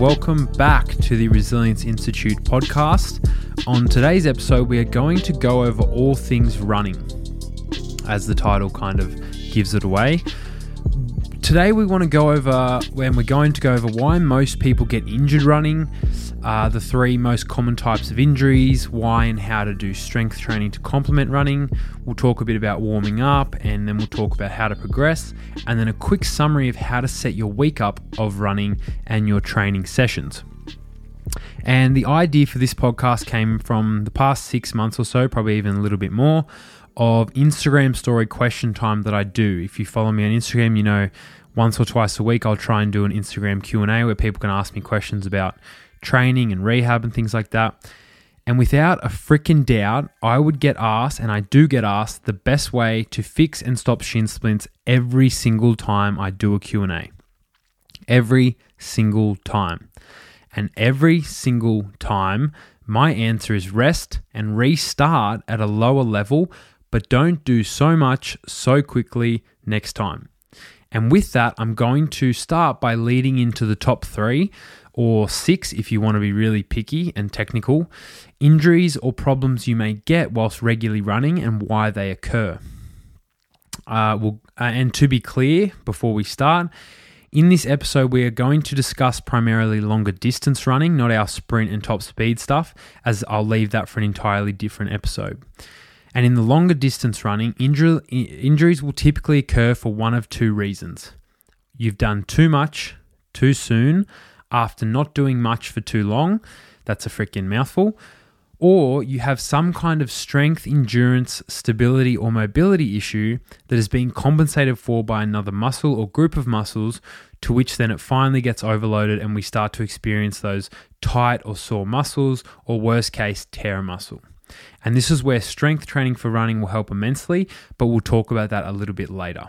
welcome back to the Resilience Institute podcast. On today's episode, we are going to go over all things running, as the title kind of gives it away. Today, we want to go over when we're going to go over why most people get injured running, uh, the three most common types of injuries, why and how to do strength training to complement running. We'll talk a bit about warming up, and then we'll talk about how to progress, and then a quick summary of how to set your week up of running and your training sessions. And the idea for this podcast came from the past six months or so, probably even a little bit more, of Instagram story question time that I do. If you follow me on Instagram, you know once or twice a week I'll try and do an Instagram Q&A where people can ask me questions about training and rehab and things like that. And without a freaking doubt, I would get asked, and I do get asked, the best way to fix and stop shin splints every single time I do a Q&A. Every single time. And every single time, my answer is rest and restart at a lower level, but don't do so much so quickly next time. And with that, I'm going to start by leading into the top three or six if you want to be really picky and technical injuries or problems you may get whilst regularly running and why they occur. Uh, we'll, uh, and to be clear before we start, in this episode, we are going to discuss primarily longer distance running, not our sprint and top speed stuff, as I'll leave that for an entirely different episode. And in the longer distance running, injury, injuries will typically occur for one of two reasons. You've done too much too soon after not doing much for too long. That's a freaking mouthful. Or you have some kind of strength, endurance, stability, or mobility issue that is being compensated for by another muscle or group of muscles, to which then it finally gets overloaded and we start to experience those tight or sore muscles, or worst case, tear a muscle. And this is where strength training for running will help immensely, but we'll talk about that a little bit later.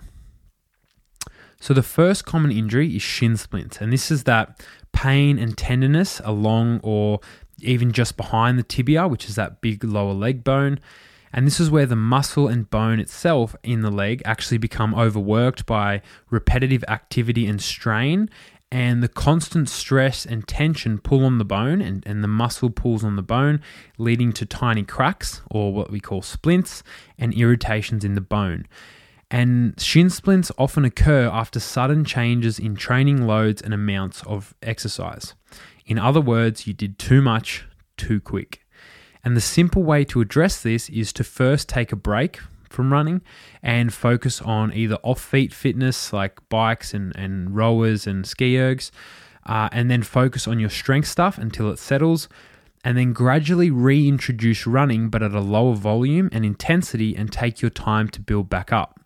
So, the first common injury is shin splints, and this is that pain and tenderness along or even just behind the tibia, which is that big lower leg bone. And this is where the muscle and bone itself in the leg actually become overworked by repetitive activity and strain. And the constant stress and tension pull on the bone, and, and the muscle pulls on the bone, leading to tiny cracks or what we call splints and irritations in the bone and shin splints often occur after sudden changes in training loads and amounts of exercise. In other words, you did too much too quick. And the simple way to address this is to first take a break from running and focus on either off feet fitness like bikes and, and rowers and ski ergs, uh, and then focus on your strength stuff until it settles. And then gradually reintroduce running, but at a lower volume and intensity, and take your time to build back up.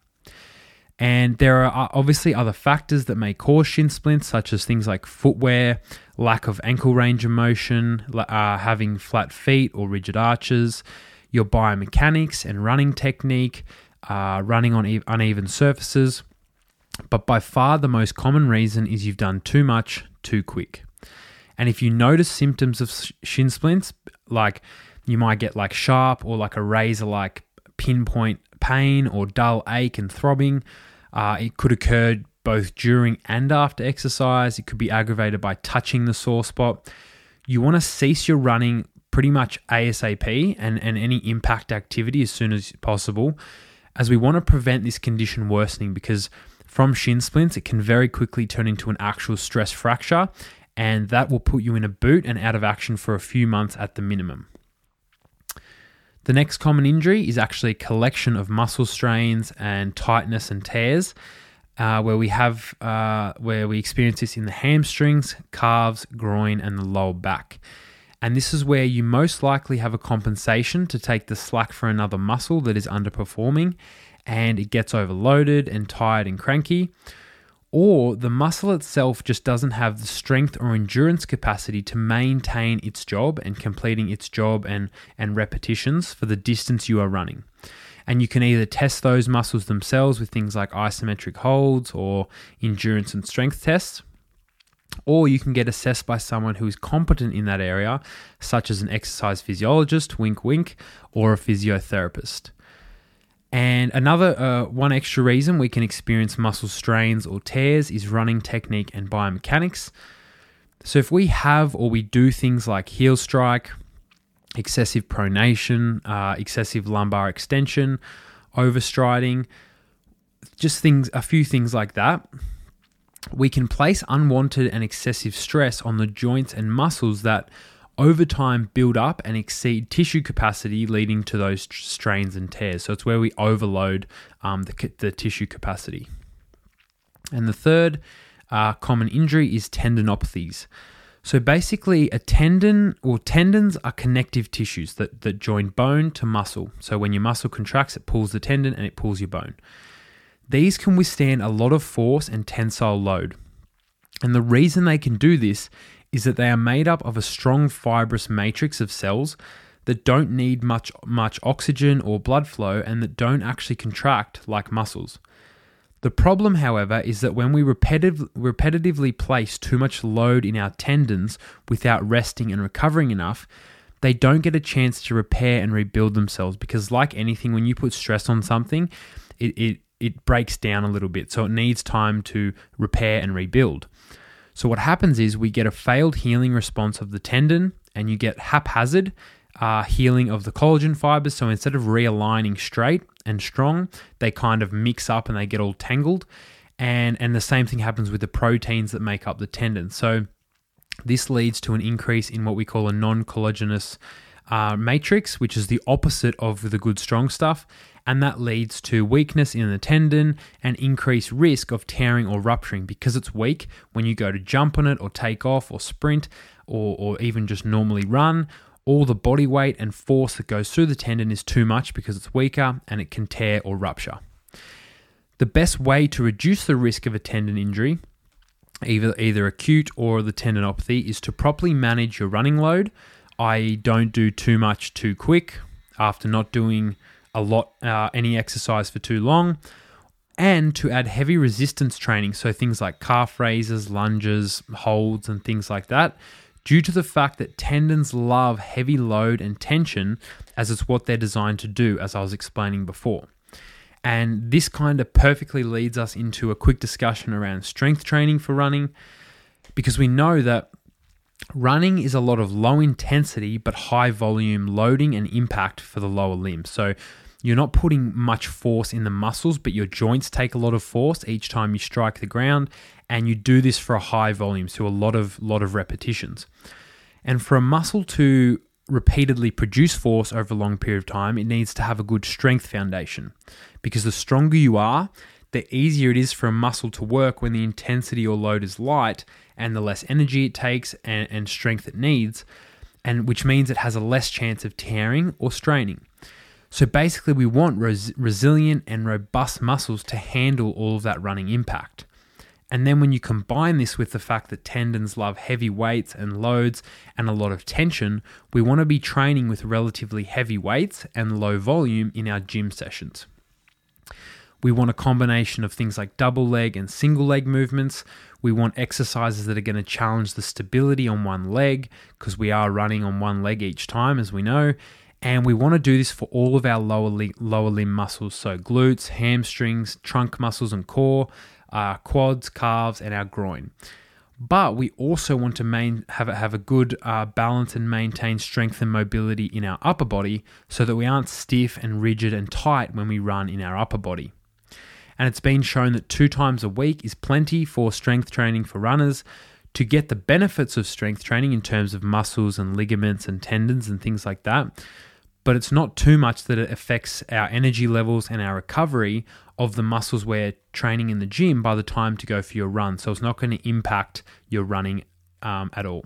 And there are obviously other factors that may cause shin splints, such as things like footwear, lack of ankle range of motion, uh, having flat feet or rigid arches, your biomechanics and running technique, uh, running on uneven surfaces. But by far the most common reason is you've done too much too quick. And if you notice symptoms of shin splints, like you might get like sharp or like a razor like pinpoint pain or dull ache and throbbing. Uh, it could occur both during and after exercise. It could be aggravated by touching the sore spot. You want to cease your running pretty much ASAP and, and any impact activity as soon as possible, as we want to prevent this condition worsening because from shin splints, it can very quickly turn into an actual stress fracture, and that will put you in a boot and out of action for a few months at the minimum. The next common injury is actually a collection of muscle strains and tightness and tears, uh, where we have uh, where we experience this in the hamstrings, calves, groin, and the lower back. And this is where you most likely have a compensation to take the slack for another muscle that is underperforming, and it gets overloaded and tired and cranky or the muscle itself just doesn't have the strength or endurance capacity to maintain its job and completing its job and, and repetitions for the distance you are running. And you can either test those muscles themselves with things like isometric holds or endurance and strength tests, or you can get assessed by someone who is competent in that area, such as an exercise physiologist, wink wink, or a physiotherapist. And another uh, one extra reason we can experience muscle strains or tears is running technique and biomechanics. So if we have or we do things like heel strike, excessive pronation, uh, excessive lumbar extension, overstriding, just things, a few things like that, we can place unwanted and excessive stress on the joints and muscles that over time build up and exceed tissue capacity, leading to those strains and tears. So it's where we overload um, the, the, tissue capacity. And the third uh, common injury is tendinopathies. So basically, a tendon or tendons are connective tissues that, that join bone to muscle. So when your muscle contracts, it pulls the tendon and it pulls your bone. These can withstand a lot of force and tensile load. And the reason they can do this is that they are made up of a strong fibrous matrix of cells that don't need much much oxygen or blood flow and that don't actually contract like muscles. The problem, however, is that when we repetitive, repetitively place too much load in our tendons without resting and recovering enough, they don't get a chance to repair and rebuild themselves because, like anything, when you put stress on something, it, it, it breaks down a little bit. So it needs time to repair and rebuild. So what happens is we get a failed healing response of the tendon and you get haphazard uh, healing of the collagen fibers. So instead of realigning straight and strong, they kind of mix up and they get all tangled. And, and the same thing happens with the proteins that make up the tendon. So this leads to an increase in what we call a non collagenous uh, matrix, which is the opposite of the good strong stuff and that leads to weakness in the tendon and increased risk of tearing or rupturing because it's weak when you go to jump on it or take off or sprint or, or even just normally run. All the body weight and force that goes through the tendon is too much because it's weaker and it can tear or rupture. The best way to reduce the risk of a tendon injury, either, either acute or the tendinopathy, is to properly manage your running load. I don't do too much too quick after not doing a lot, uh, any exercise for too long, and to add heavy resistance training. So things like calf raises, lunges, holds, and things like that. Due to the fact that tendons love heavy load and tension, as it's what they're designed to do, as I was explaining before. And this kind of perfectly leads us into a quick discussion around strength training for running, because we know that running is a lot of low intensity but high volume loading and impact for the lower limbs. So you're not putting much force in the muscles, but your joints take a lot of force each time you strike the ground, and you do this for a high volume, so a lot of lot of repetitions. And for a muscle to repeatedly produce force over a long period of time, it needs to have a good strength foundation. Because the stronger you are, the easier it is for a muscle to work when the intensity or load is light and the less energy it takes and, and strength it needs, and which means it has a less chance of tearing or straining. So basically, we want res- resilient and robust muscles to handle all of that running impact. And then when you combine this with the fact that tendons love heavy weights and loads and a lot of tension, we want to be training with relatively heavy weights and low volume in our gym sessions. We want a combination of things like double leg and single leg movements. We want exercises that are going to challenge the stability on one leg because we are running on one leg each time, as we know. And we want to do this for all of our lower, li- lower limb muscles. So, glutes, hamstrings, trunk muscles, and core, uh, quads, calves, and our groin. But we also want to main, have, have a good uh, balance and maintain strength and mobility in our upper body so that we aren't stiff and rigid and tight when we run in our upper body. And it's been shown that two times a week is plenty for strength training for runners to get the benefits of strength training in terms of muscles and ligaments and tendons and things like that but it's not too much that it affects our energy levels and our recovery of the muscles we're training in the gym by the time to go for your run. So it's not going to impact your running um, at all.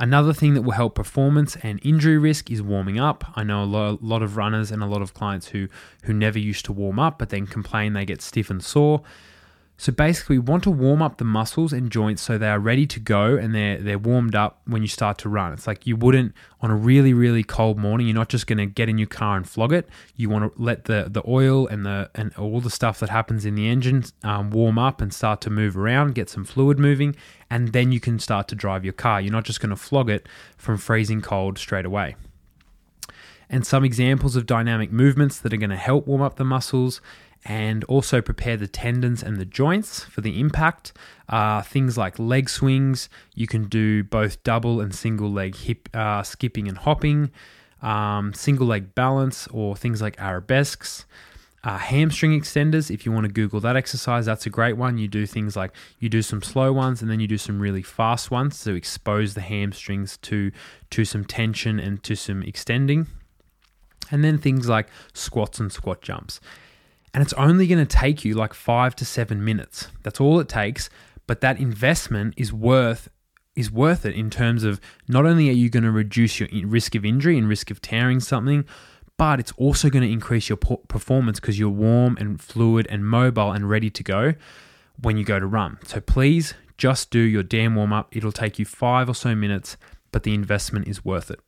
Another thing that will help performance and injury risk is warming up. I know a lot, of runners and a lot of clients who who never used to warm up, but then complain they get stiff and sore. So basically, we want to warm up the muscles and joints so they are ready to go and they're they're warmed up when you start to run. It's like you wouldn't on a really really cold morning. You're not just going to get in your car and flog it. You want to let the the oil and the and all the stuff that happens in the engine um, warm up and start to move around, get some fluid moving, and then you can start to drive your car. You're not just going to flog it from freezing cold straight away and some examples of dynamic movements that are going to help warm up the muscles and also prepare the tendons and the joints for the impact. Uh, things like leg swings, you can do both double and single leg hip uh, skipping and hopping, um, single leg balance, or things like arabesques. Uh, hamstring extenders, if you want to Google that exercise, that's a great one. You do things like you do some slow ones and then you do some really fast ones to expose the hamstrings to to some tension and to some extending. And then things like squats and squat jumps. And it's only going to take you like five to seven minutes. That's all it takes. But that investment is worth is worth it in terms of not only are you going to reduce your risk of injury and risk of tearing something, but it's also going to increase your performance because you're warm and fluid and mobile and ready to go when you go to run. So please just do your damn warm up. It'll take you five or so minutes, but the investment is worth it.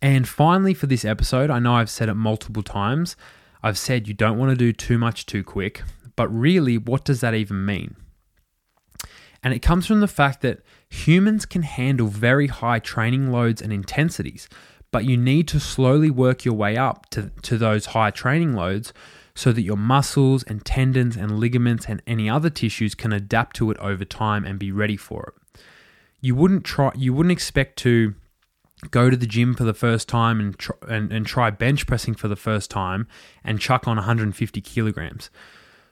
And finally, for this episode, I know I've said it multiple times. I've said you don't want to do too much too quick, but really, what does that even mean? And it comes from the fact that humans can handle very high training loads and intensities, but you need to slowly work your way up to, to those high training loads so that your muscles and tendons and ligaments and any other tissues can adapt to it over time and be ready for it. You wouldn't try you wouldn't expect to go to the gym for the first time and, try, and, and try bench pressing for the first time and chuck on 150 kilograms.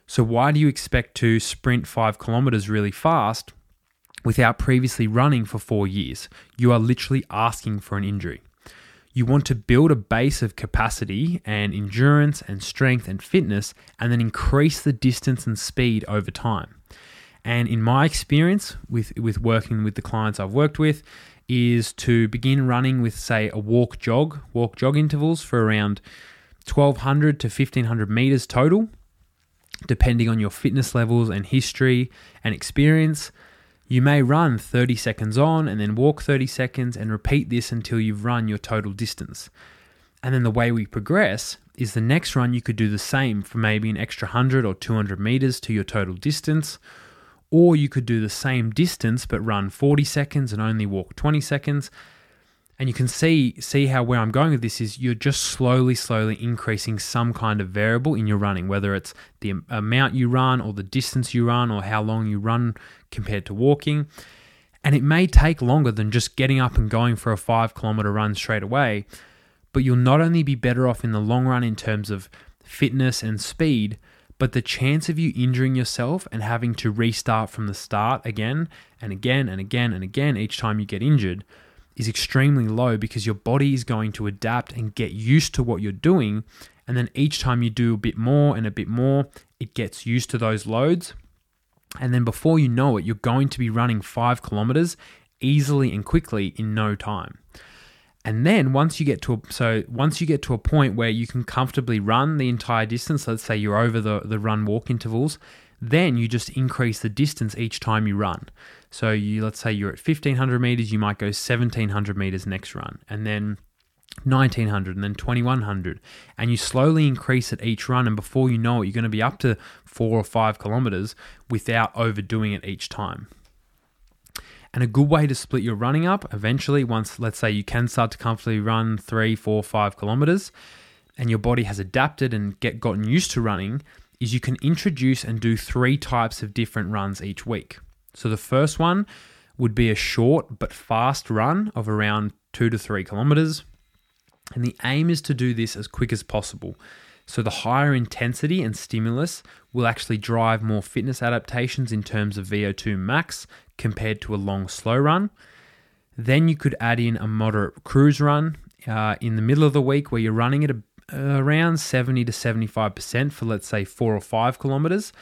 So, why do you expect to sprint five kilometers really fast without previously running for four years? You are literally asking for an injury. You want to build a base of capacity and endurance and strength and fitness, and then increase the distance and speed over time. And in my experience with, with working with the clients I've worked with, is to begin running with, say, a walk jog, walk jog intervals for around 1200 to 1500 meters total, depending on your fitness levels and history and experience. You may run 30 seconds on and then walk 30 seconds and repeat this until you've run your total distance. And then the way we progress is the next run you could do the same for maybe an extra 100 or 200 meters to your total distance. Or you could do the same distance but run 40 seconds and only walk 20 seconds. And you can see see how where I'm going with this is you're just slowly, slowly increasing some kind of variable in your running, whether it's the amount you run or the distance you run or how long you run compared to walking. And it may take longer than just getting up and going for a five kilometer run straight away, but you'll not only be better off in the long run in terms of fitness and speed, but the chance of you injuring yourself and having to restart from the start again and again and again and again each time you get injured is extremely low because your body is going to adapt and get used to what you're doing. And then each time you do a bit more and a bit more, it gets used to those loads. And then before you know it, you're going to be running five kilometers easily and quickly in no time. And then once you get to a, so once you get to a point where you can comfortably run the entire distance, let's say you're over the, the run walk intervals, then you just increase the distance each time you run. So you let's say you're at 1500 meters, you might go 1700 meters next run, and then 1900 and then 2100 and you slowly increase it each run and before you know it you're going to be up to 4 or 5 kilometers without overdoing it each time and a good way to split your running up eventually once let's say you can start to comfortably run three four five kilometers and your body has adapted and get gotten used to running is you can introduce and do three types of different runs each week so the first one would be a short but fast run of around two to three kilometers. And the aim is to do this as quick as possible. So the higher intensity and stimulus will actually drive more fitness adaptations in terms of VO2 max compared to a long slow run. Then you could add in a moderate cruise run uh, in the middle of the week where you're running at a, around 70 to 75% for let's say four or five kilometers.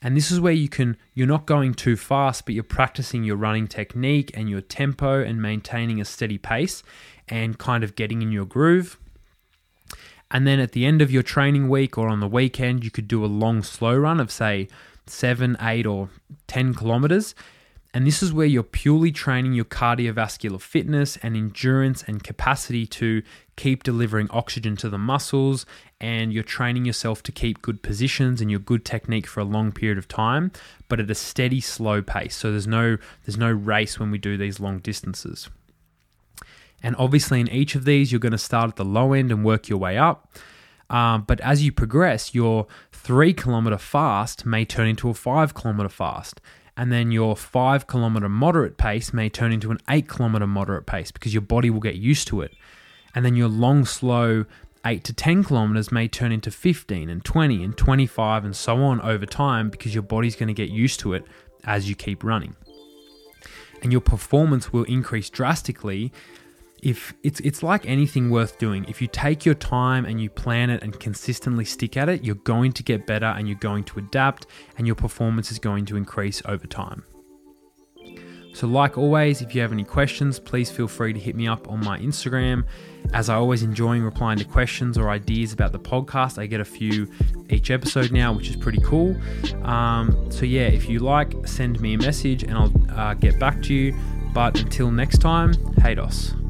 And this is where you can, you're not going too fast, but you're practicing your running technique and your tempo and maintaining a steady pace and kind of getting in your groove. And then at the end of your training week or on the weekend, you could do a long slow run of, say, seven, eight, or 10 kilometers. And this is where you're purely training your cardiovascular fitness and endurance and capacity to keep delivering oxygen to the muscles. And you're training yourself to keep good positions and your good technique for a long period of time but at a steady slow pace. So there's no there's no race when we do these long distances and obviously in each of these you're going to start at the low end and work your way up Um, but as you progress, your three kilometer fast may turn into a five kilometer fast. And then your five kilometer moderate pace may turn into an eight kilometer moderate pace because your body will get used to it. And then your long, slow 8 to 10 kilometers may turn into 15 and 20 and 25 and so on over time because your body's going to get used to it as you keep running. And your performance will increase drastically if it's it's like anything worth doing. If you take your time and you plan it and consistently stick at it, you're going to get better and you're going to adapt and your performance is going to increase over time. So, like always, if you have any questions, please feel free to hit me up on my Instagram. As I always enjoying replying to questions or ideas about the podcast, I get a few each episode now, which is pretty cool. Um, so, yeah, if you like, send me a message and I'll uh, get back to you. But until next time, Haydos.